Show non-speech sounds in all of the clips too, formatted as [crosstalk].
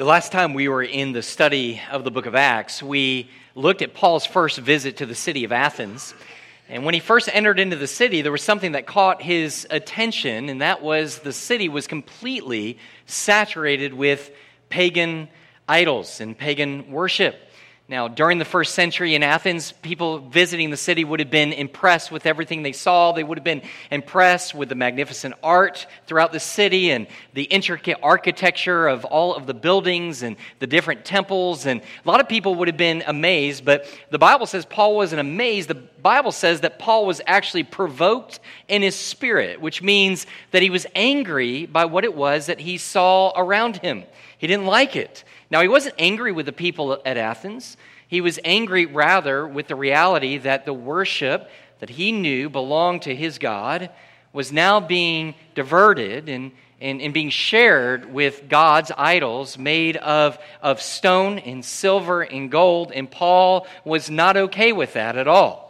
The last time we were in the study of the book of Acts, we looked at Paul's first visit to the city of Athens. And when he first entered into the city, there was something that caught his attention, and that was the city was completely saturated with pagan idols and pagan worship. Now, during the first century in Athens, people visiting the city would have been impressed with everything they saw. They would have been impressed with the magnificent art throughout the city and the intricate architecture of all of the buildings and the different temples. And a lot of people would have been amazed, but the Bible says Paul wasn't amazed. The Bible says that Paul was actually provoked in his spirit, which means that he was angry by what it was that he saw around him. He didn't like it. Now, he wasn't angry with the people at Athens. He was angry rather with the reality that the worship that he knew belonged to his God was now being diverted and, and, and being shared with God's idols made of, of stone and silver and gold. And Paul was not okay with that at all.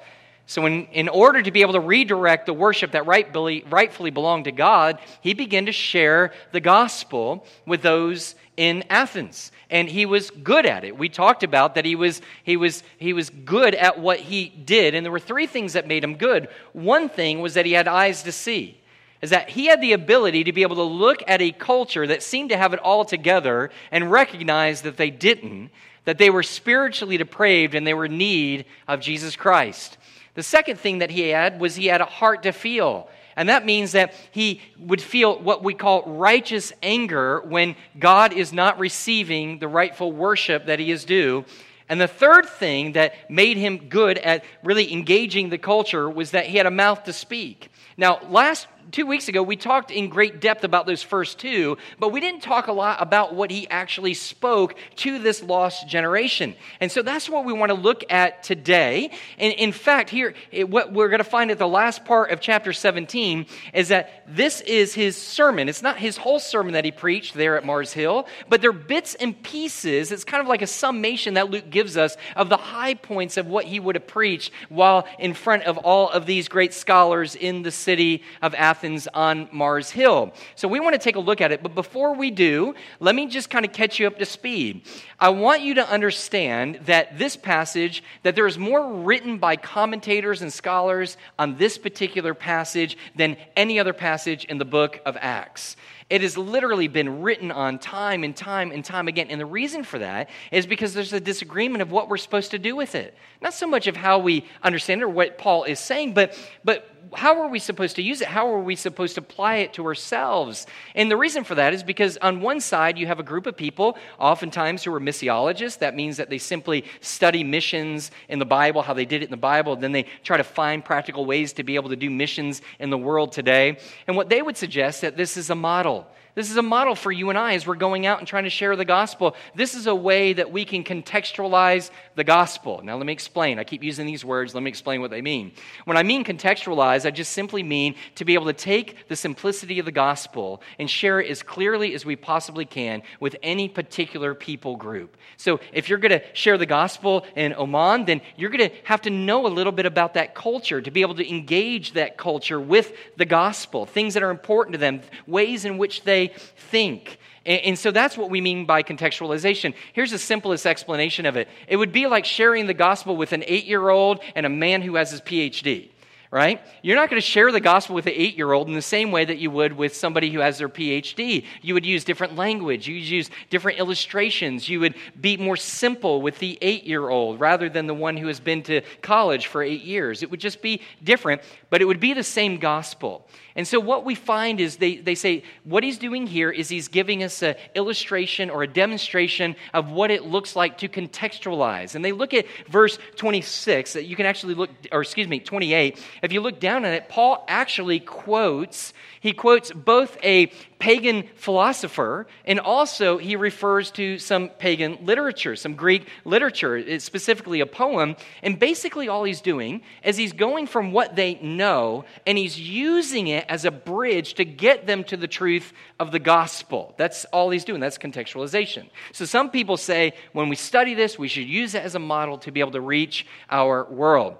So, in, in order to be able to redirect the worship that rightfully, rightfully belonged to God, he began to share the gospel with those in Athens. And he was good at it. We talked about that he was, he, was, he was good at what he did. And there were three things that made him good. One thing was that he had eyes to see is that he had the ability to be able to look at a culture that seemed to have it all together and recognize that they didn't, that they were spiritually depraved and they were in need of Jesus Christ. The second thing that he had was he had a heart to feel. And that means that he would feel what we call righteous anger when God is not receiving the rightful worship that he is due. And the third thing that made him good at really engaging the culture was that he had a mouth to speak. Now, last two weeks ago, we talked in great depth about those first two, but we didn't talk a lot about what he actually spoke to this lost generation. And so that's what we want to look at today. And in fact, here, what we're going to find at the last part of chapter 17 is that this is his sermon. It's not his whole sermon that he preached there at Mars Hill, but they're bits and pieces. It's kind of like a summation that Luke gives us of the high points of what he would have preached while in front of all of these great scholars in the city of Athens Athens on Mars Hill. So we want to take a look at it. But before we do, let me just kind of catch you up to speed. I want you to understand that this passage, that there is more written by commentators and scholars on this particular passage than any other passage in the book of Acts. It has literally been written on time and time and time again. And the reason for that is because there's a disagreement of what we're supposed to do with it. Not so much of how we understand it or what Paul is saying, but, but how are we supposed to use it? How are we supposed to apply it to ourselves? And the reason for that is because on one side, you have a group of people, oftentimes who are missiologists. That means that they simply study missions in the Bible, how they did it in the Bible, then they try to find practical ways to be able to do missions in the world today. And what they would suggest that this is a model. This is a model for you and I as we're going out and trying to share the gospel. This is a way that we can contextualize the gospel. Now, let me explain. I keep using these words. Let me explain what they mean. When I mean contextualize, I just simply mean to be able to take the simplicity of the gospel and share it as clearly as we possibly can with any particular people group. So, if you're going to share the gospel in Oman, then you're going to have to know a little bit about that culture to be able to engage that culture with the gospel, things that are important to them, ways in which they think. And, so that's what we mean by contextualization. Here's the simplest explanation of it it would be like sharing the gospel with an eight year old and a man who has his PhD right? You're not going to share the gospel with an eight year old in the same way that you would with somebody who has their PhD. You would use different language, you would use different illustrations, you would be more simple with the eight year old rather than the one who has been to college for eight years. It would just be different, but it would be the same gospel. And so what we find is they, they say what he's doing here is he's giving us an illustration or a demonstration of what it looks like to contextualize. And they look at verse 26, that you can actually look, or excuse me, 28. If you look down on it, Paul actually quotes, he quotes both a pagan philosopher, and also he refers to some pagan literature, some Greek literature, specifically a poem. And basically, all he's doing is he's going from what they know and he's using it as a bridge to get them to the truth of the gospel. That's all he's doing. That's contextualization. So, some people say when we study this, we should use it as a model to be able to reach our world.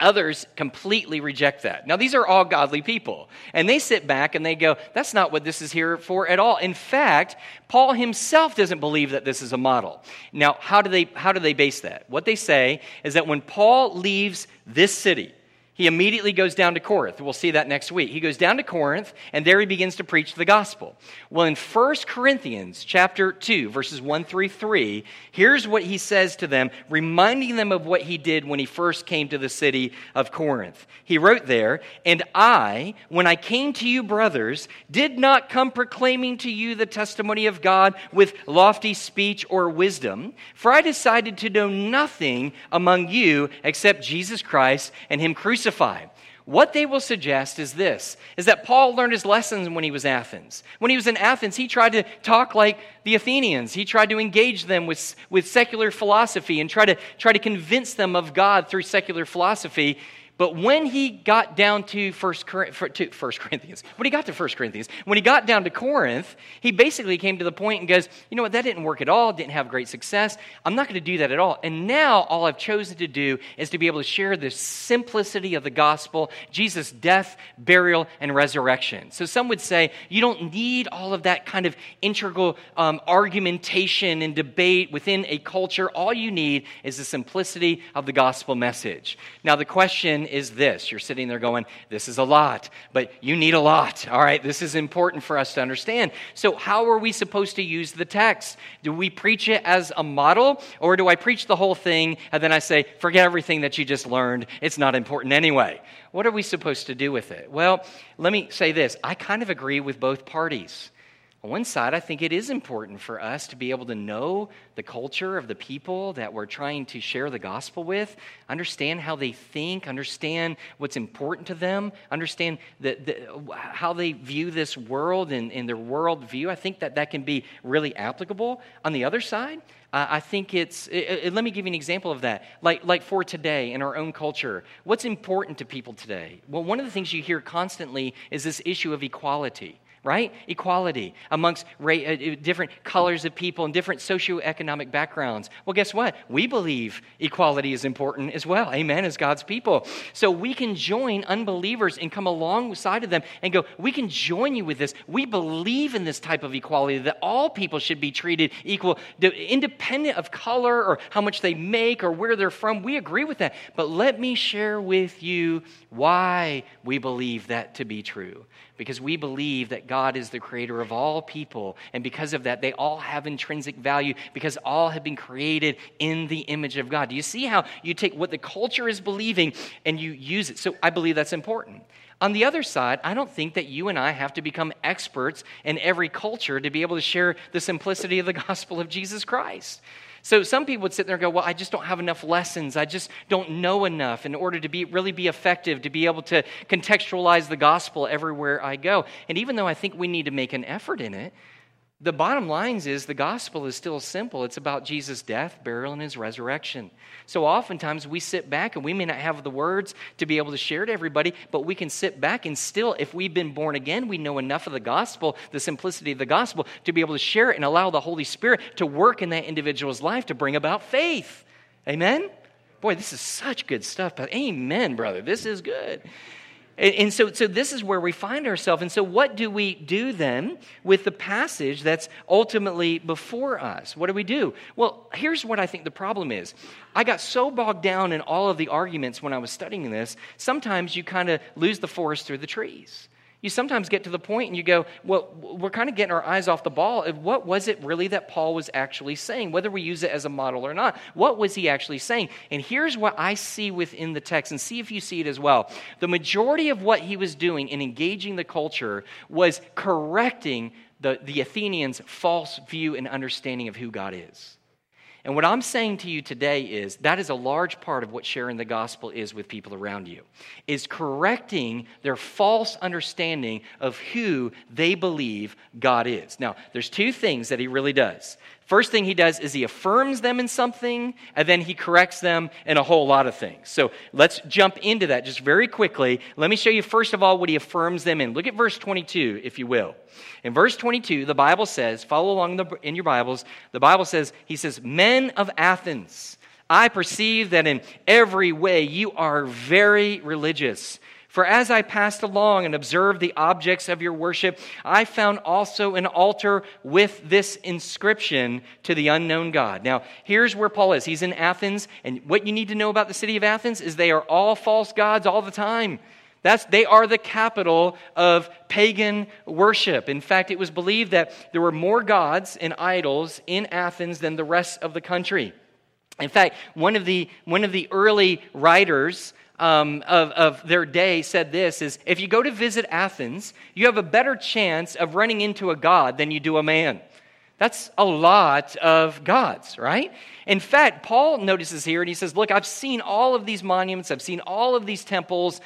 Others completely reject that. Now, these are all godly people. And they sit back and they go, that's not what this is here for at all. In fact, Paul himself doesn't believe that this is a model. Now, how do they, how do they base that? What they say is that when Paul leaves this city, he immediately goes down to Corinth. We'll see that next week. He goes down to Corinth, and there he begins to preach the gospel. Well, in 1 Corinthians chapter 2, verses 1 through 3, here's what he says to them, reminding them of what he did when he first came to the city of Corinth. He wrote there, And I, when I came to you, brothers, did not come proclaiming to you the testimony of God with lofty speech or wisdom, for I decided to know nothing among you except Jesus Christ and him crucified What they will suggest is this is that Paul learned his lessons when he was Athens. When he was in Athens, he tried to talk like the Athenians. He tried to engage them with, with secular philosophy and try to try to convince them of God through secular philosophy. But when he got down to First, Corinthians, when he got to First Corinthians, when he got down to Corinth, he basically came to the point and goes, you know what, that didn't work at all, didn't have great success. I'm not going to do that at all. And now all I've chosen to do is to be able to share the simplicity of the gospel, Jesus' death, burial, and resurrection. So some would say you don't need all of that kind of integral um, argumentation and debate within a culture. All you need is the simplicity of the gospel message. Now the question is this. You're sitting there going, This is a lot, but you need a lot. All right, this is important for us to understand. So, how are we supposed to use the text? Do we preach it as a model, or do I preach the whole thing and then I say, Forget everything that you just learned? It's not important anyway. What are we supposed to do with it? Well, let me say this I kind of agree with both parties. On one side, I think it is important for us to be able to know the culture of the people that we're trying to share the gospel with, understand how they think, understand what's important to them, understand the, the, how they view this world and, and their worldview. I think that that can be really applicable. On the other side, uh, I think it's, it, it, let me give you an example of that. Like, like for today in our own culture, what's important to people today? Well, one of the things you hear constantly is this issue of equality right? Equality amongst uh, uh, different colors of people and different socioeconomic backgrounds. Well, guess what? We believe equality is important as well. Amen, as God's people. So we can join unbelievers and come alongside of them and go, we can join you with this. We believe in this type of equality, that all people should be treated equal, independent of color or how much they make or where they're from. We agree with that. But let me share with you why we believe that to be true because we believe that God is the creator of all people. And because of that, they all have intrinsic value because all have been created in the image of God. Do you see how you take what the culture is believing and you use it? So I believe that's important. On the other side, I don't think that you and I have to become experts in every culture to be able to share the simplicity of the [laughs] gospel of Jesus Christ. So some people would sit there and go, Well, I just don't have enough lessons. I just don't know enough in order to be really be effective, to be able to contextualize the gospel everywhere I go. And even though I think we need to make an effort in it, the bottom lines is the gospel is still simple. It's about Jesus' death, burial, and his resurrection. So oftentimes we sit back and we may not have the words to be able to share to everybody, but we can sit back and still, if we've been born again, we know enough of the gospel, the simplicity of the gospel, to be able to share it and allow the Holy Spirit to work in that individual's life to bring about faith. Amen? Boy, this is such good stuff. But amen, brother. This is good. And, so, so this is where we find ourselves. And so, what do we do then with the passage that's ultimately before us? What do we do? Well, here's what I think the problem is. I got so bogged down in all of the arguments when I was studying this, sometimes you kind of lose the forest through the trees. You sometimes get to the point and you go, well, we're kind of getting our eyes off the ball. What was it really that Paul was actually saying, whether we use it as a model or not? What was he actually saying? And here's what I see within the text, and see if you see it as well. The majority of what he was doing in engaging the culture was correcting the, the Athenians' false view and understanding of who God is. And what I'm saying to you today is that is a large part of what sharing the gospel is with people around you. Is correcting their false understanding of who they believe God is. Now, there's two things that he really does. First thing he does is he affirms them in something, and then he corrects them in a whole lot of things. So let's jump into that just very quickly. Let me show you, first of all, what he affirms them in. Look at verse 22, if you will. In verse 22, the Bible says, follow along in your Bibles, the Bible says, he says, Men of Athens. I perceive that in every way you are very religious. For as I passed along and observed the objects of your worship, I found also an altar with this inscription to the unknown God. Now, here's where Paul is. He's in Athens, and what you need to know about the city of Athens is they are all false gods all the time. That's, they are the capital of pagan worship. In fact, it was believed that there were more gods and idols in Athens than the rest of the country. In fact, one of the, one of the early writers um, of, of their day said this is if you go to visit Athens, you have a better chance of running into a god than you do a man. That's a lot of gods, right? In fact, Paul notices here and he says, Look, I've seen all of these monuments, I've seen all of these temples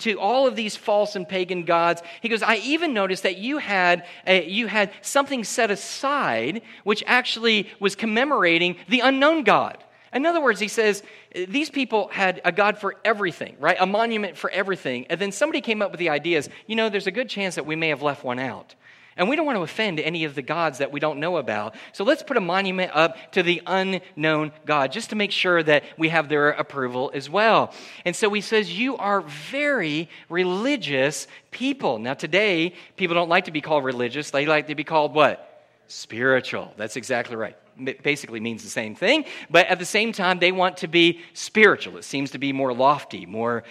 to all of these false and pagan gods. He goes, I even noticed that you had, a, you had something set aside which actually was commemorating the unknown God. In other words, he says, these people had a God for everything, right? A monument for everything. And then somebody came up with the ideas, you know, there's a good chance that we may have left one out. And we don't want to offend any of the gods that we don't know about. So let's put a monument up to the unknown God just to make sure that we have their approval as well. And so he says, You are very religious people. Now, today, people don't like to be called religious, they like to be called what? Spiritual. That's exactly right basically means the same thing, but at the same time, they want to be spiritual. It seems to be more lofty, more,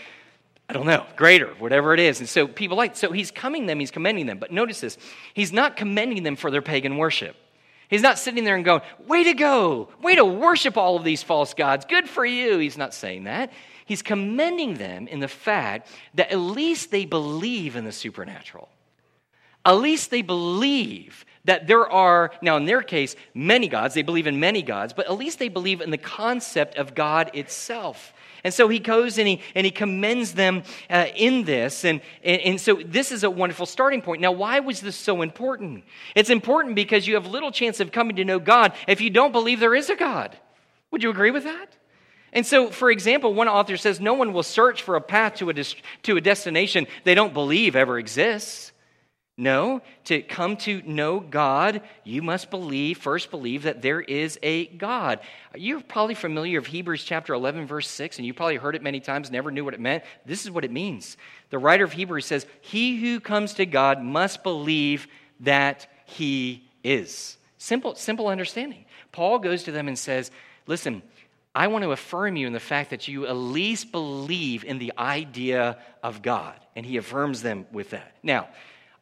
I don't know, greater, whatever it is. And so people like, so he's coming them, he's commending them. But notice this, he's not commending them for their pagan worship. He's not sitting there and going, way to go, way to worship all of these false gods, good for you. He's not saying that. He's commending them in the fact that at least they believe in the supernatural. At least they believe that there are, now in their case, many gods. They believe in many gods, but at least they believe in the concept of God itself. And so he goes and he, and he commends them uh, in this. And, and, and so this is a wonderful starting point. Now, why was this so important? It's important because you have little chance of coming to know God if you don't believe there is a God. Would you agree with that? And so, for example, one author says no one will search for a path to a, to a destination they don't believe ever exists. No, to come to know God, you must believe, first believe that there is a God. You're probably familiar of Hebrews chapter 11, verse 6, and you probably heard it many times, never knew what it meant. This is what it means. The writer of Hebrews says, He who comes to God must believe that he is. Simple, simple understanding. Paul goes to them and says, Listen, I want to affirm you in the fact that you at least believe in the idea of God. And he affirms them with that. Now,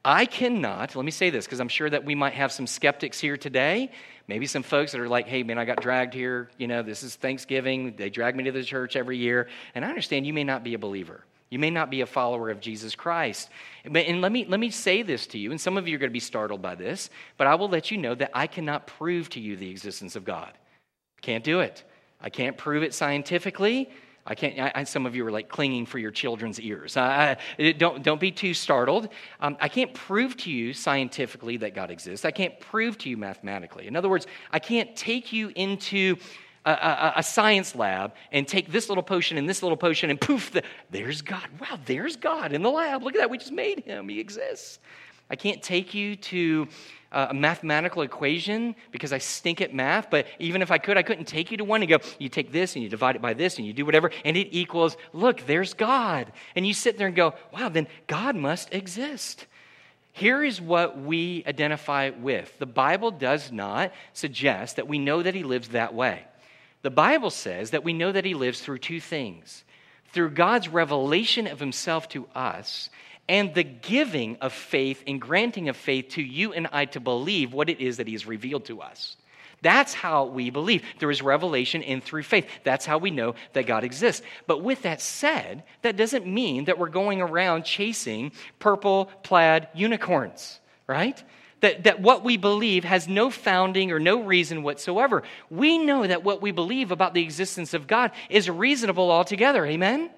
I cannot, let me say this because I'm sure that we might have some skeptics here today. Maybe some folks that are like, hey, man, I got dragged here. You know, this is Thanksgiving. They drag me to the church every year. And I understand you may not be a believer. You may not be a follower of Jesus Christ. But, and let me, let me say this to you, and some of you are going to be startled by this, but I will let you know that I cannot prove to you the existence of God. Can't do it. I can't prove it scientifically. I can't, I, some of you are like clinging for your children's ears. I, don't, don't be too startled. Um, I can't prove to you scientifically that God exists. I can't prove to you mathematically. In other words, I can't take you into a, a, a science lab and take this little potion and this little potion and poof, the, there's God. Wow, there's God in the lab. Look at that. We just made him. He exists. I can't take you to a mathematical equation because I stink at math, but even if I could, I couldn't take you to one and go, you take this and you divide it by this and you do whatever, and it equals, look, there's God. And you sit there and go, wow, then God must exist. Here is what we identify with. The Bible does not suggest that we know that He lives that way. The Bible says that we know that He lives through two things through God's revelation of Himself to us and the giving of faith and granting of faith to you and I to believe what it is that He has revealed to us. That's how we believe. There is revelation in through faith. That's how we know that God exists. But with that said, that doesn't mean that we're going around chasing purple plaid unicorns, right? That, that what we believe has no founding or no reason whatsoever. We know that what we believe about the existence of God is reasonable altogether. Amen?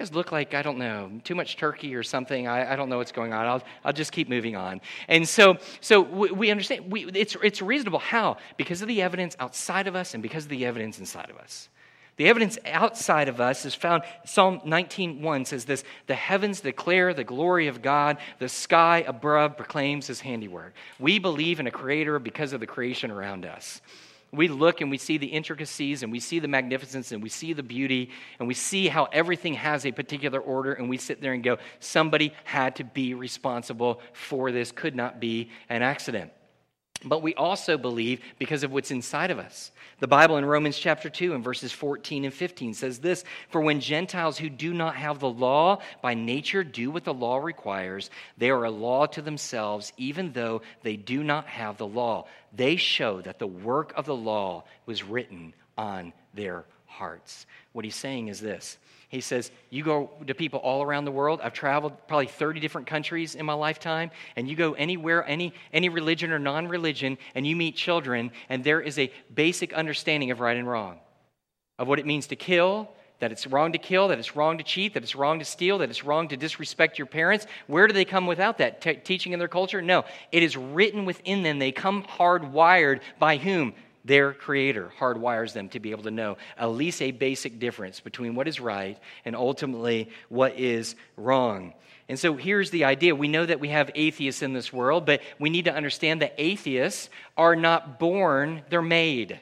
Guys look like, I don't know, too much turkey or something. I, I don't know what's going on. I'll, I'll just keep moving on. And so, so we, we understand we, it's, it's reasonable. How? Because of the evidence outside of us and because of the evidence inside of us. The evidence outside of us is found, Psalm 19.1 says this, the heavens declare the glory of God, the sky above proclaims his handiwork. We believe in a creator because of the creation around us. We look and we see the intricacies and we see the magnificence and we see the beauty and we see how everything has a particular order and we sit there and go, somebody had to be responsible for this, could not be an accident. But we also believe because of what's inside of us. The Bible in Romans chapter 2 and verses 14 and 15 says this For when Gentiles who do not have the law by nature do what the law requires, they are a law to themselves, even though they do not have the law. They show that the work of the law was written on their hearts. What he's saying is this he says, You go to people all around the world. I've traveled probably 30 different countries in my lifetime, and you go anywhere, any, any religion or non religion, and you meet children, and there is a basic understanding of right and wrong, of what it means to kill, that it's wrong to kill, that it's wrong to cheat, that it's wrong to steal, that it's wrong to disrespect your parents. Where do they come without that teaching in their culture? No, it is written within them. They come hardwired by whom? Their creator hardwires them to be able to know at least a basic difference between what is right and ultimately what is wrong. And so here's the idea. We know that we have atheists in this world, but we need to understand that atheists are not born, they're made.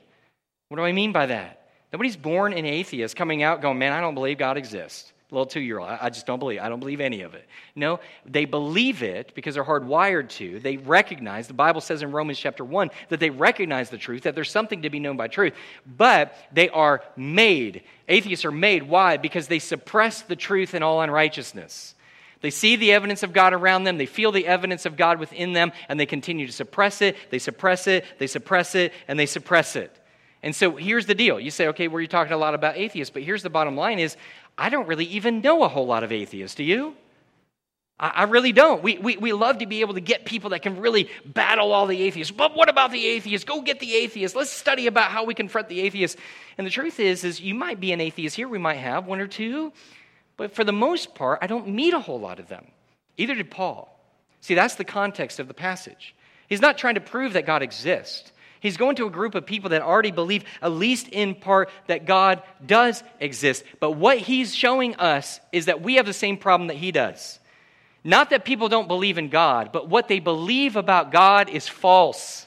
What do I mean by that? Nobody's born an atheist coming out going, man, I don't believe God exists little two year old. I just don't believe. I don't believe any of it. No, they believe it because they're hardwired to. They recognize, the Bible says in Romans chapter 1 that they recognize the truth, that there's something to be known by truth, but they are made. Atheists are made. Why? Because they suppress the truth in all unrighteousness. They see the evidence of God around them, they feel the evidence of God within them, and they continue to suppress it. They suppress it, they suppress it, and they suppress it. And so here's the deal. You say, okay, well, you're talking a lot about atheists, but here's the bottom line is I don't really even know a whole lot of atheists. Do you? I, I really don't. We, we, we love to be able to get people that can really battle all the atheists. But what about the atheists? Go get the atheists. Let's study about how we confront the atheists. And the truth is, is you might be an atheist here. We might have one or two. But for the most part, I don't meet a whole lot of them. Either did Paul. See, that's the context of the passage. He's not trying to prove that God exists. He's going to a group of people that already believe, at least in part, that God does exist. But what he's showing us is that we have the same problem that he does. Not that people don't believe in God, but what they believe about God is false.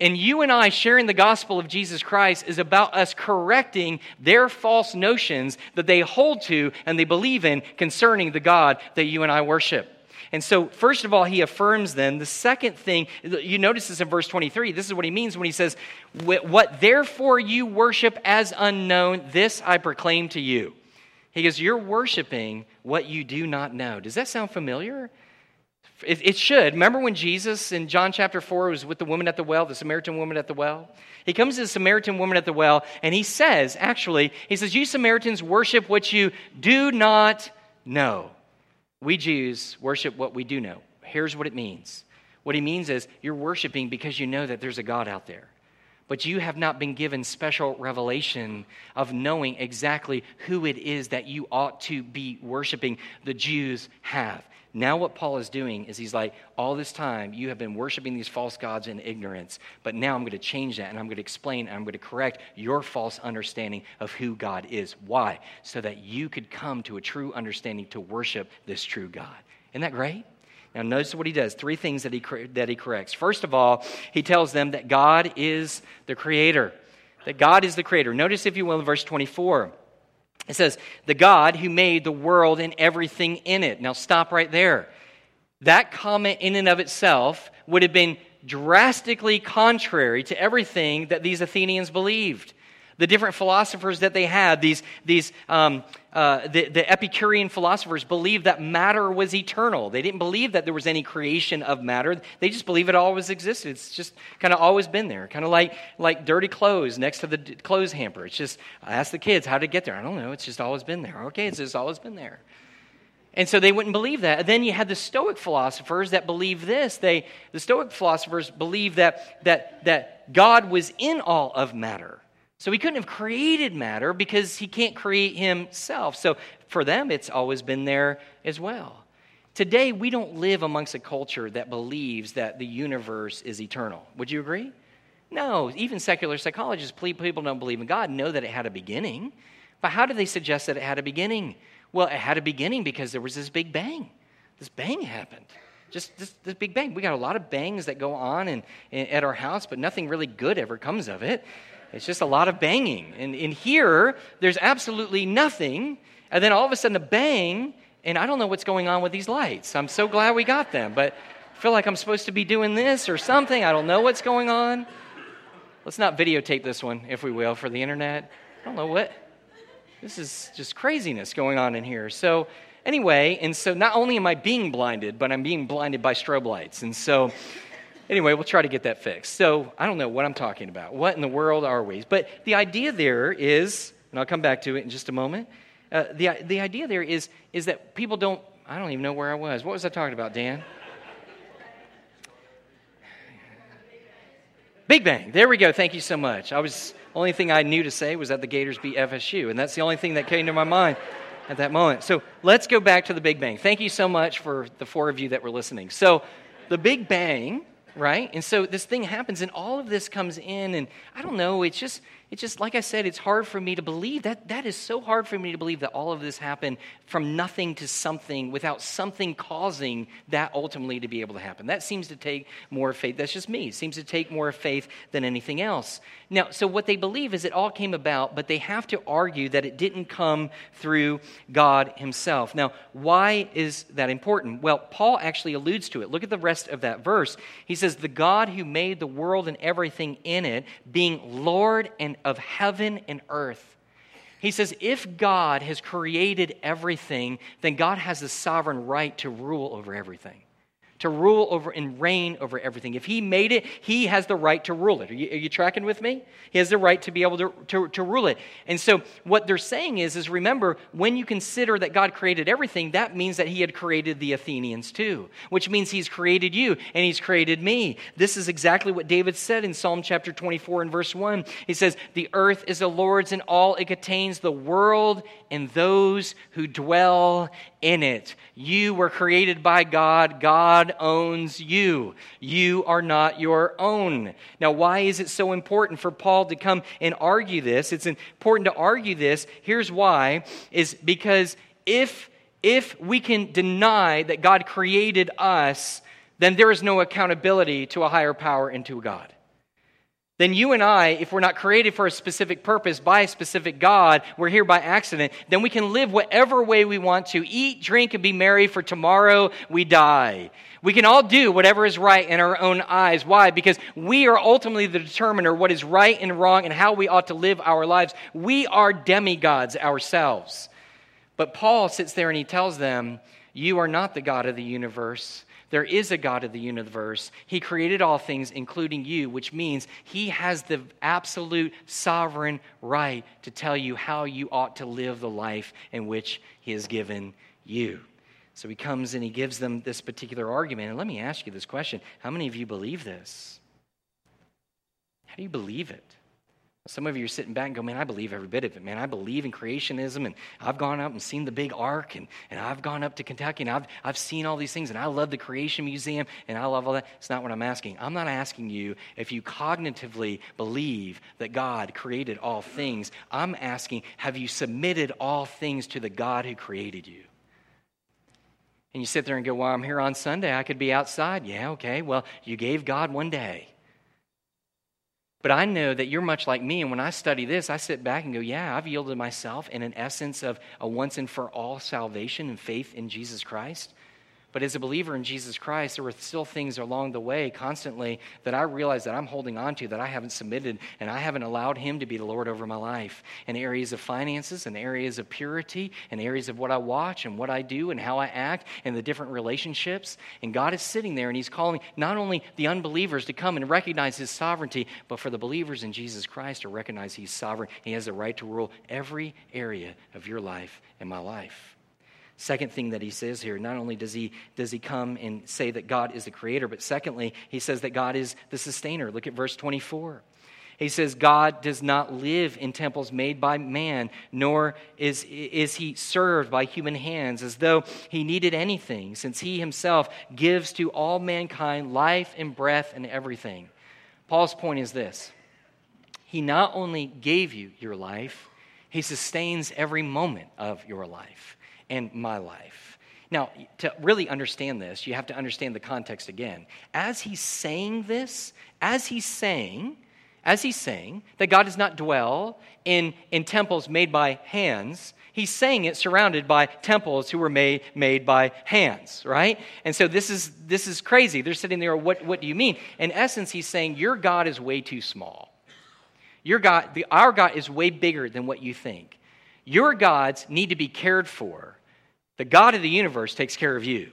And you and I sharing the gospel of Jesus Christ is about us correcting their false notions that they hold to and they believe in concerning the God that you and I worship. And so, first of all, he affirms them. The second thing, you notice this in verse 23. This is what he means when he says, What therefore you worship as unknown, this I proclaim to you. He goes, You're worshiping what you do not know. Does that sound familiar? It, it, should. Remember when Jesus in John chapter 4 was with the woman at the well, the Samaritan woman at the well? He comes to the Samaritan woman at the well, and he says, actually, he says, You Samaritans worship what you do not know. We Jews worship what we do know. Here's what it means what he means is you're worshiping because you know that there's a God out there. But you have not been given special revelation of knowing exactly who it is that you ought to be worshiping. The Jews have. Now, what Paul is doing is he's like, all this time you have been worshiping these false gods in ignorance, but now I'm going to change that and I'm going to explain and I'm going to correct your false understanding of who God is. Why? So that you could come to a true understanding to worship this true God. Isn't that great? Now, notice what he does. Three things that he, that he corrects. First of all, he tells them that God is the creator. That God is the creator. Notice, if you will, in verse 24. It says, the God who made the world and everything in it. Now, stop right there. That comment, in and of itself, would have been drastically contrary to everything that these Athenians believed the different philosophers that they had, these, these um, uh, the, the Epicurean philosophers believed that matter was eternal. They didn't believe that there was any creation of matter. They just believe it always existed. It's just kind of always been there. Kind of like, like dirty clothes next to the clothes hamper. It's just, I ask the kids how to get there. I don't know. It's just always been there. Okay, it's just always been there. And so they wouldn't believe that. Then you had the Stoic philosophers that believe this. They, the Stoic philosophers believe that, that, that God was in all of matter. So he couldn't have created matter because he can't create himself. So for them, it's always been there as well. Today, we don't live amongst a culture that believes that the universe is eternal. Would you agree? No, even secular psychologists, people don't believe in God, know that it had a beginning. But how do they suggest that it had a beginning? Well, it had a beginning because there was this big bang. This bang happened. just this, this big bang. We got a lot of bangs that go on in, in, at our house, but nothing really good ever comes of it. It's just a lot of banging. And in here, there's absolutely nothing. And then all of a sudden, a bang, and I don't know what's going on with these lights. I'm so glad we got them, but I feel like I'm supposed to be doing this or something. I don't know what's going on. Let's not videotape this one, if we will, for the internet. I don't know what. This is just craziness going on in here. So, anyway, and so not only am I being blinded, but I'm being blinded by strobe lights. And so, anyway, we'll try to get that fixed. So, I don't know what I'm talking about. What in the world are we? But the idea there is, and I'll come back to it in just a moment. Uh, the, the idea there is, is that people don't, I don't even know where I was. What was I talking about, Dan? Big Bang. There we go. Thank you so much. I was only thing I knew to say was that the Gators beat FSU, and that's the only thing that came to my mind at that moment. So let's go back to the Big Bang. Thank you so much for the four of you that were listening. So the Big Bang, right? And so this thing happens, and all of this comes in, and I don't know. It's just it's just like I said, it's hard for me to believe that that is so hard for me to believe that all of this happened from nothing to something without something causing that ultimately to be able to happen. That seems to take more faith. That's just me. It seems to take more faith than anything else. Now, so what they believe is it all came about, but they have to argue that it didn't come through God Himself. Now, why is that important? Well, Paul actually alludes to it. Look at the rest of that verse. He says, The God who made the world and everything in it, being Lord and of heaven and earth. He says, if God has created everything, then God has the sovereign right to rule over everything to rule over and reign over everything. If he made it, he has the right to rule it. Are you, are you tracking with me? He has the right to be able to, to, to, rule it. And so what they're saying is, is remember, when you consider that God created everything, that means that he had created the Athenians too, which means he's created you and he's created me. This is exactly what David said in Psalm chapter 24 and verse 1. He says, The earth is the Lord's and all it contains, the world and those who dwell in it. You were created by God. God owns you. You are not your own. Now, why is it so important for Paul to come and argue this? It's important to argue this. Here's why is because if if we can deny that God created us, then there is no accountability to a higher power and to God then you and I, if we're not created for a specific purpose by a specific God, we're here by accident, then we can live whatever way we want to eat, drink, and be merry, for tomorrow we die. We can all do whatever is right in our own eyes. Why? Because we are ultimately the determiner what is right and wrong and how we ought to live our lives. We are demigods ourselves. But Paul sits there and he tells them, You are not the God of the universe. There is a God of the universe. He created all things, including you, which means He has the absolute sovereign right to tell you how you ought to live the life in which He has given you. So he comes and he gives them this particular argument. And let me ask you this question How many of you believe this? How do you believe it? Some of you are sitting back and go, man, I believe every bit of it, man. I believe in creationism, and I've gone up and seen the big ark, and, and I've gone up to Kentucky, and I've, I've seen all these things, and I love the Creation Museum, and I love all that. It's not what I'm asking. I'm not asking you if you cognitively believe that God created all things. I'm asking, have you submitted all things to the God who created you? And you sit there and go, well, I'm here on Sunday. I could be outside. Yeah, okay. Well, you gave God one day. But I know that you're much like me, and when I study this, I sit back and go, Yeah, I've yielded myself in an essence of a once and for all salvation and faith in Jesus Christ. But as a believer in Jesus Christ, there were still things along the way constantly that I realized that I'm holding on to that I haven't submitted and I haven't allowed Him to be the Lord over my life. In areas of finances, in areas of purity, in areas of what I watch and what I do and how I act and the different relationships. And God is sitting there and He's calling not only the unbelievers to come and recognize His sovereignty, but for the believers in Jesus Christ to recognize He's sovereign. He has the right to rule every area of your life and my life. Second thing that he says here, not only does he, does he come and say that God is the creator, but secondly, he says that God is the sustainer. Look at verse 24. He says, God does not live in temples made by man, nor is, is he served by human hands as though he needed anything, since he himself gives to all mankind life and breath and everything. Paul's point is this He not only gave you your life, he sustains every moment of your life and my life. Now, to really understand this, you have to understand the context again. As he's saying this, as he's saying, as he's saying that God does not dwell in, in temples made by hands, he's saying it surrounded by temples who were made, made by hands, right? And so this is, this is crazy. They're sitting there, what, what do you mean? In essence, he's saying, Your God is way too small. Your God, the, our God is way bigger than what you think. Your gods need to be cared for. The God of the universe takes care of you.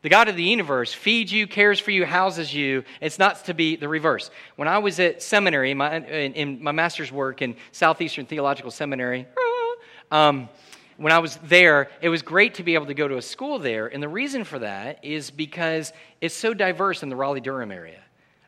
The God of the universe feeds you, cares for you, houses you. It's not to be the reverse. When I was at seminary, in my, in, in my master's work in Southeastern Theological Seminary, [laughs] um, when I was there, it was great to be able to go to a school there. And the reason for that is because it's so diverse in the Raleigh Durham area.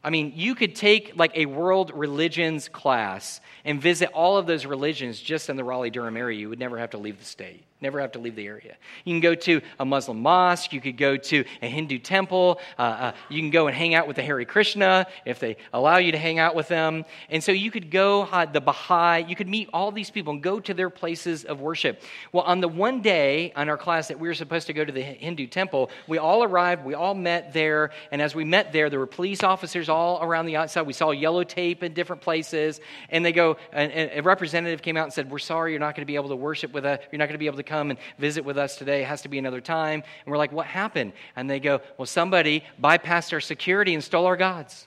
I mean, you could take like a world religions class and visit all of those religions just in the Raleigh Durham area. You would never have to leave the state. Never have to leave the area. You can go to a Muslim mosque. You could go to a Hindu temple. Uh, uh, you can go and hang out with the Hare Krishna if they allow you to hang out with them. And so you could go, uh, the Baha'i, you could meet all these people and go to their places of worship. Well, on the one day on our class that we were supposed to go to the Hindu temple, we all arrived, we all met there. And as we met there, there were police officers all around the outside. We saw yellow tape in different places. And they go, and a representative came out and said, We're sorry, you're not going to be able to worship with us. You're not going to be able to come and visit with us today. It has to be another time. And we're like, what happened? And they go, well, somebody bypassed our security and stole our gods.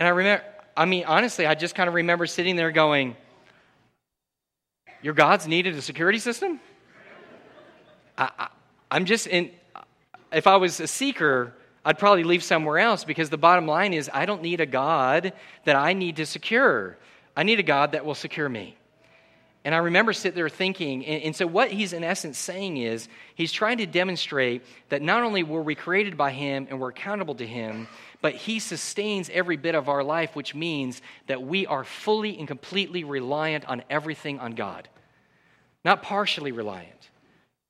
And I remember, I mean, honestly, I just kind of remember sitting there going, your gods needed a security system? I, I'm just in, if I was a seeker, I'd probably leave somewhere else because the bottom line is I don't need a God that I need to secure. I need a God that will secure me. And I remember sitting there thinking, and, and, so what he's in essence saying is, he's trying to demonstrate that not only were we created by him and we're accountable to him, but he sustains every bit of our life, which means that we are fully and completely reliant on everything on God, not partially reliant.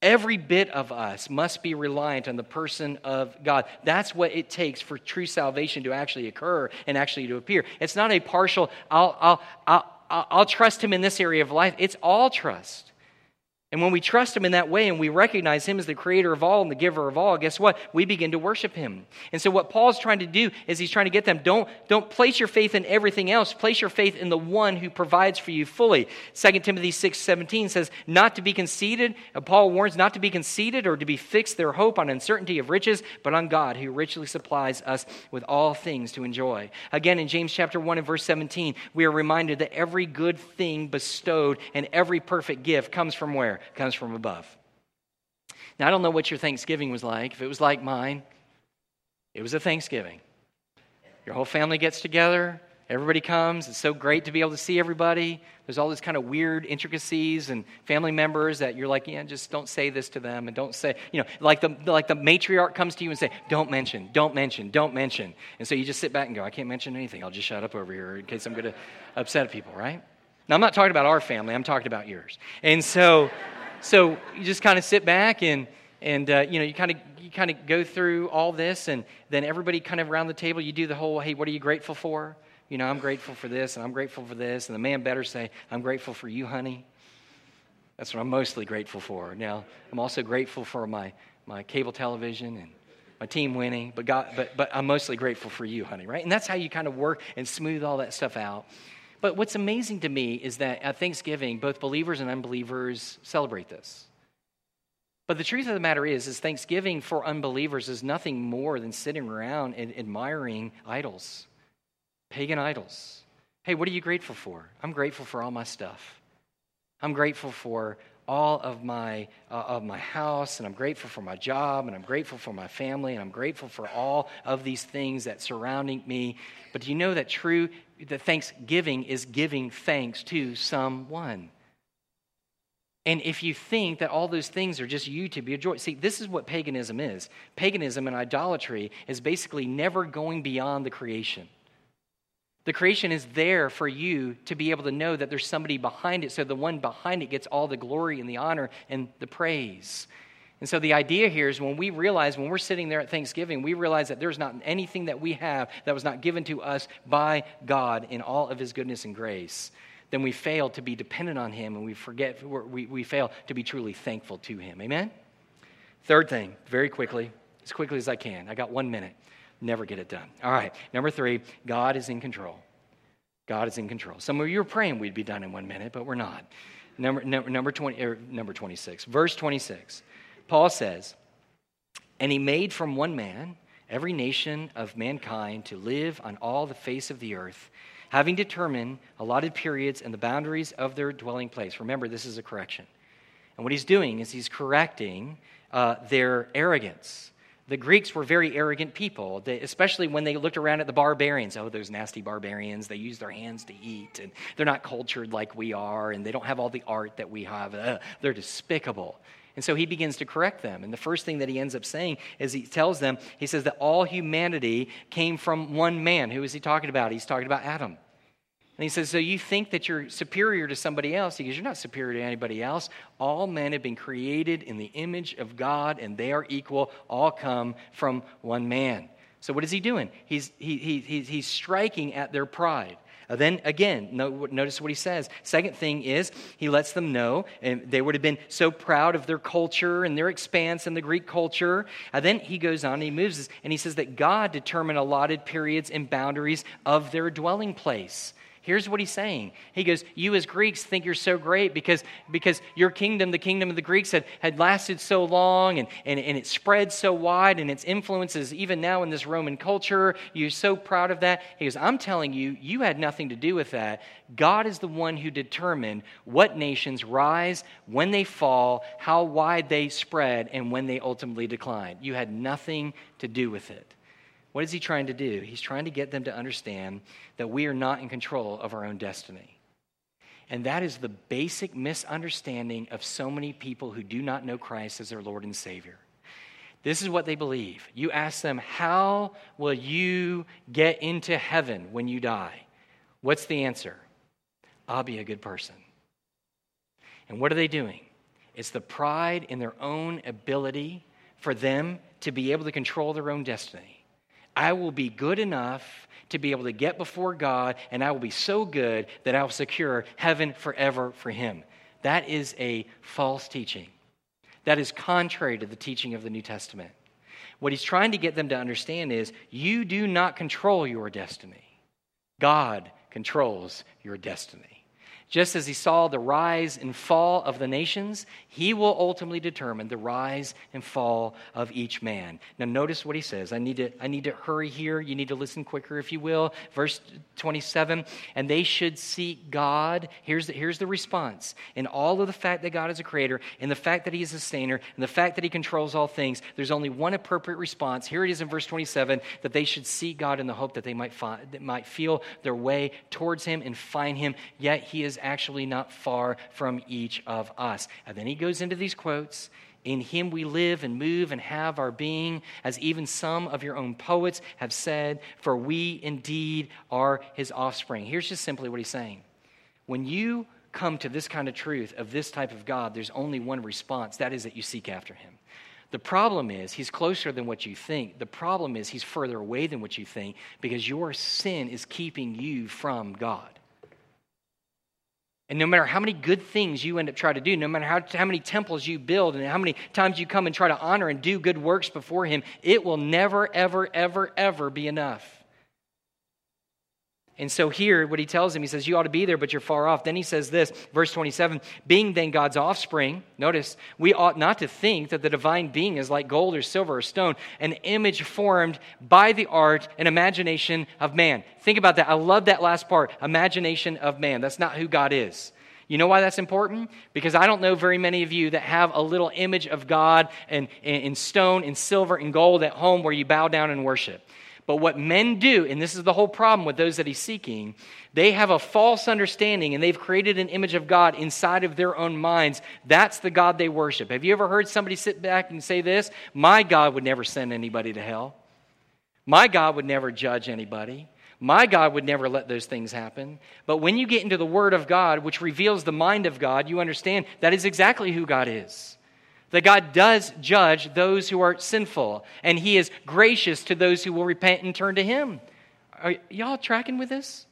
Every bit of us must be reliant on the person of God. That's what it takes for true salvation to actually occur and actually to appear. It's not a partial, I'll, I'll, I'll, I'll trust him in this area of life. It's all trust. And when we trust Him in that way and we recognize Him as the creator of all and the giver of all, guess what? We begin to worship Him. And so, what Paul's trying to do is he's trying to get them don't, don't place your faith in everything else, place your faith in the one who provides for you fully. 2 Timothy 6 17 says, Not to be conceited, uh, Paul warns not to be conceited or to be fixed their hope on uncertainty of riches, but on God who richly supplies us with all things to enjoy. Again, in James chapter 1 and verse 17, we are reminded that every good thing bestowed and every perfect gift comes from where? Comes from above. Now, I don't know what your Thanksgiving was like. If it was like mine, it was a Thanksgiving. Your whole family gets together, everybody comes. It's so great to be able to see everybody. There's all these kind of weird intricacies and family members that you're like, yeah, just don't say this to them and don't say, you know, like the, like the matriarch comes to you and say, don't mention, don't mention, don't mention. And so you just sit back and go, I can't mention anything. I'll just shut up over here in case I'm going to upset people, right? Now, I'm not talking about our family, I'm talking about yours. And so so you just kind of sit back and and uh, you know you kind of you kind of go through all this and then everybody kind of around the table you do the whole hey what are you grateful for? You know i'm grateful for this and i'm grateful for this. And the man better say i'm grateful for you honey. That's what i'm mostly grateful for. Now i'm also grateful for my my cable television and my team winning but god but but i'm mostly grateful for you honey right? And that's how you kind of work and smooth all that stuff out but what's amazing to me is that at Thanksgiving, both believers and unbelievers celebrate this. But the truth of the matter is, is Thanksgiving for unbelievers is nothing more than sitting around and admiring idols, pagan idols. Hey, what are you grateful for? I'm grateful for all my stuff. I'm grateful for all of my uh, of my house and i'm grateful for my job and i'm grateful for my family and i'm grateful for all of these things that surrounding me but do you know that true that thanksgiving is giving thanks to someone and if you think that all those things are just you to be a joy, see, this is what paganism is. Paganism and idolatry is basically never going beyond the creation. The creation is there for you to be able to know that there's somebody behind it, so the one behind it gets all the glory and the honor and the praise. And so the idea here is when we realize, when we're sitting there at Thanksgiving, we realize that there's not anything that we have that was not given to us by God in all of His goodness and grace. then we fail to be dependent on Him and we forget, we, we fail to be truly thankful to Him. Amen? Third thing, very quickly, as quickly as I can. I got one minute. Never get it done. All right. Number three, God is in control. God is in control. Some of you are praying we'd be done in one minute, but we're not. Number, number, number, 20, er, number 26, verse 26. Paul says, And he made from one man every nation of mankind to live on all the face of the earth, having determined allotted periods and the boundaries of their dwelling place. Remember, this is a correction. And what he's doing is he's correcting uh, their arrogance. The Greeks were very arrogant people, especially when they looked around at the barbarians. Oh, those nasty barbarians. They use their hands to eat, and they're not cultured like we are, and they don't have all the art that we have. Uh, they're despicable. And so he begins to correct them. And the first thing that he ends up saying is he tells them, he says that all humanity came from one man. Who is he talking about? He's talking about Adam. And he says, So you think that you're superior to somebody else? He goes, You're not superior to anybody else. All men have been created in the image of God, and they are equal. All come from one man. So what is he doing? He's, he, he, he's, he's striking at their pride. Uh, then again, no, notice what he says. Second thing is, he lets them know, and they would have been so proud of their culture and their expanse and the Greek culture. And uh, then he goes on and he moves this, and he says that God determined allotted periods and boundaries of their dwelling place. Here's what he's saying. He goes, You as Greeks think you're so great because, because your kingdom, the kingdom of the Greeks, had, had lasted so long and, and, and it spread so wide and its influences, even now in this Roman culture, you're so proud of that. He goes, I'm telling you, you had nothing to do with that. God is the one who determined what nations rise, when they fall, how wide they spread, and when they ultimately decline. You had nothing to do with it. What is he trying to do? He's trying to get them to understand that we are not in control of our own destiny. And that is the basic misunderstanding of so many people who do not know Christ as their Lord and Savior. This is what they believe. You ask them, How will you get into heaven when you die? What's the answer? I'll be a good person. And what are they doing? It's the pride in their own ability for them to be able to control their own destiny. I will be good enough to be able to get before God, and I will be so good that I will secure heaven forever for Him. That is a false teaching. That is contrary to the teaching of the New Testament. What he's trying to get them to understand is you do not control your destiny, God controls your destiny. Just as he saw the rise and fall of the nations, he will ultimately determine the rise and fall of each man. Now, notice what he says. I need to, I need to hurry here. You need to listen quicker, if you will. Verse 27 And they should seek God. Here's the, here's the response. In all of the fact that God is a creator, and the fact that he is a sustainer, and the fact that he controls all things, there's only one appropriate response. Here it is in verse 27 that they should seek God in the hope that they might, find, that might feel their way towards him and find him. Yet he is actually not far from each of us. And then he goes into these quotes. In him we live and move and have our being, as even some of your own poets have said, for we indeed are his offspring. Here's just simply what he's saying. When you come to this kind of truth of this type of God, there's only one response that is that you seek after him. The problem is, he's closer than what you think. The problem is, he's further away than what you think because your sin is keeping you from God. And no matter how many good things you end up trying to do, no matter how, how many temples you build, and how many times you come and try to honor and do good works before Him, it will never, ever, ever, ever be enough. And so here, what he tells him, he says, You ought to be there, but you're far off. Then he says this, verse 27 Being then God's offspring, notice, we ought not to think that the divine being is like gold or silver or stone, an image formed by the art and imagination of man. Think about that. I love that last part imagination of man. That's not who God is. You know why that's important? Because I don't know very many of you that have a little image of God in, in, stone, in silver, and gold at home where you bow down and worship. But what men do, and this is the whole problem with those that he's seeking, they have a false understanding and they've created an image of God inside of their own minds. That's the God they worship. Have you ever heard somebody sit back and say this? My God would never send anybody to hell. My God would never judge anybody. My God would never let those things happen. But when you get into the Word of God, which reveals the mind of God, you understand that is exactly who God is that God does judge those who are sinful, and He is gracious to those who will repent and turn to Him. Are y'all tracking with this?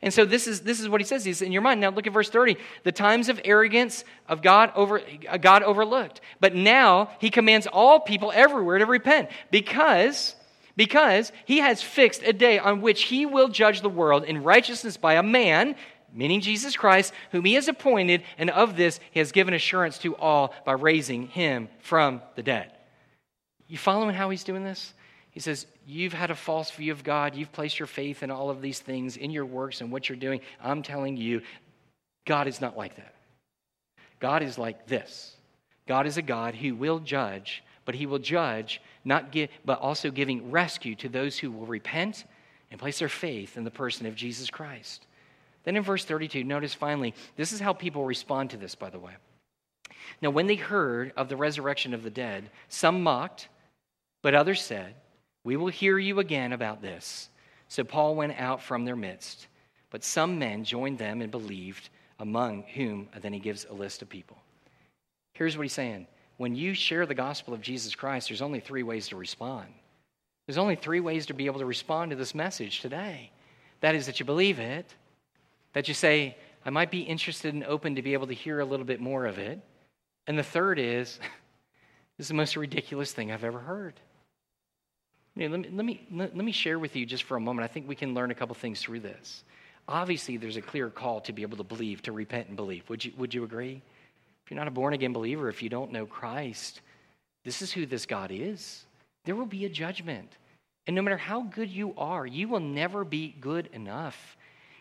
And so this is, this is what he says. He's in your mind. Now look at verse 30. The times of arrogance of God over uh, God overlooked. But now he commands all people everywhere to repent because because he has fixed a day on which he will judge the world in righteousness by a man, meaning Jesus Christ, whom he has appointed, and of this he has given assurance to all by raising him from the dead. You following how he's doing this? He says, You've had a false view of God. You've placed your faith in all of these things, in your works and what you're doing. I'm telling you, God is not like that. God is like this God is a God who will judge, but he will judge, not give, but also giving rescue to those who will repent and place their faith in the person of Jesus Christ. Then in verse 32, notice finally, this is how people respond to this, by the way. Now, when they heard of the resurrection of the dead, some mocked, but others said, We will hear you again about this. So Paul went out from their midst, but some men joined them and believed, among whom, then he gives a list of people. Here's what he's saying when you share the gospel of Jesus Christ, there's only three ways to respond. There's only three ways to be able to respond to this message today. That is, that you believe it, that you say, I might be interested and open to be able to hear a little bit more of it. And the third is, [laughs] this is the most ridiculous thing I've ever heard. You know, let, me, let, me, let, me share with you just for a moment. I think we can learn a couple things through this. Obviously, there's a clear call to be able to believe, to repent and believe. Would you, would you agree? If you're not a born again believer, if you don't know Christ, this is who this God is. There will be a judgment. And no matter how good you are, you will never be good enough.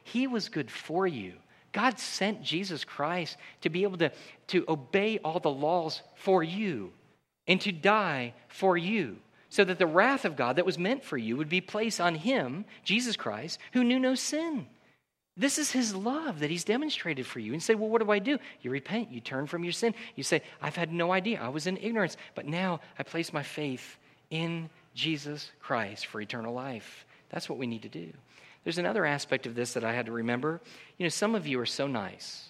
He was good for you. God sent Jesus Christ to be able to, to obey all the laws for you and to die for you so that the wrath of God that was meant for you would be placed on him, Jesus Christ, who knew no sin. This is his love that he's demonstrated for you. And say, well, what do I do? You repent, you turn from your sin. You say, I've had no idea. I was in ignorance, but now I place my faith in Jesus Christ for eternal life. That's what we need to do. There's another aspect of this that I had to remember. You know, some of you are so nice.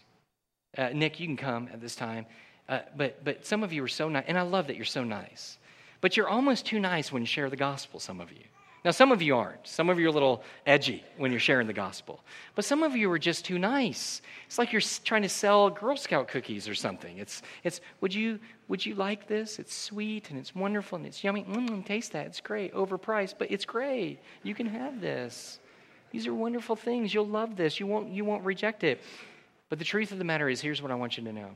Uh, Nick, you can come at this time. Uh, but, but some of you are so nice, and I love that you're so nice. But you're almost too nice when you share the gospel, some of you. Now, some of you aren't. Some of you are a little edgy when you're sharing the gospel. But some of you are just too nice. It's like you're trying to sell Girl Scout cookies or something. It's, it's would, you, would you like this? It's sweet and it's wonderful and it's yummy. Mm, taste that. It's great. Overpriced, but it's great. You can have this. These are wonderful things. You'll love this. You won't, you won't reject it. But the truth of the matter is here's what I want you to know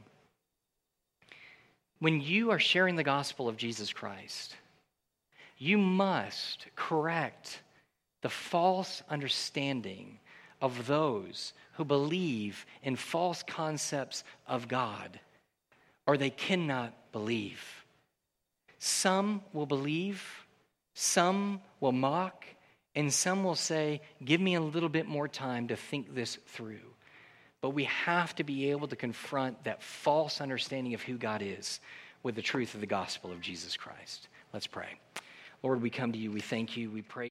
when you are sharing the gospel of Jesus Christ, you must correct the false understanding of those who believe in false concepts of God, or they cannot believe. Some will believe, some will mock, and some will say, Give me a little bit more time to think this through. But we have to be able to confront that false understanding of who God is with the truth of the gospel of Jesus Christ. Let's pray. Lord, we come to you. We thank you. We pray.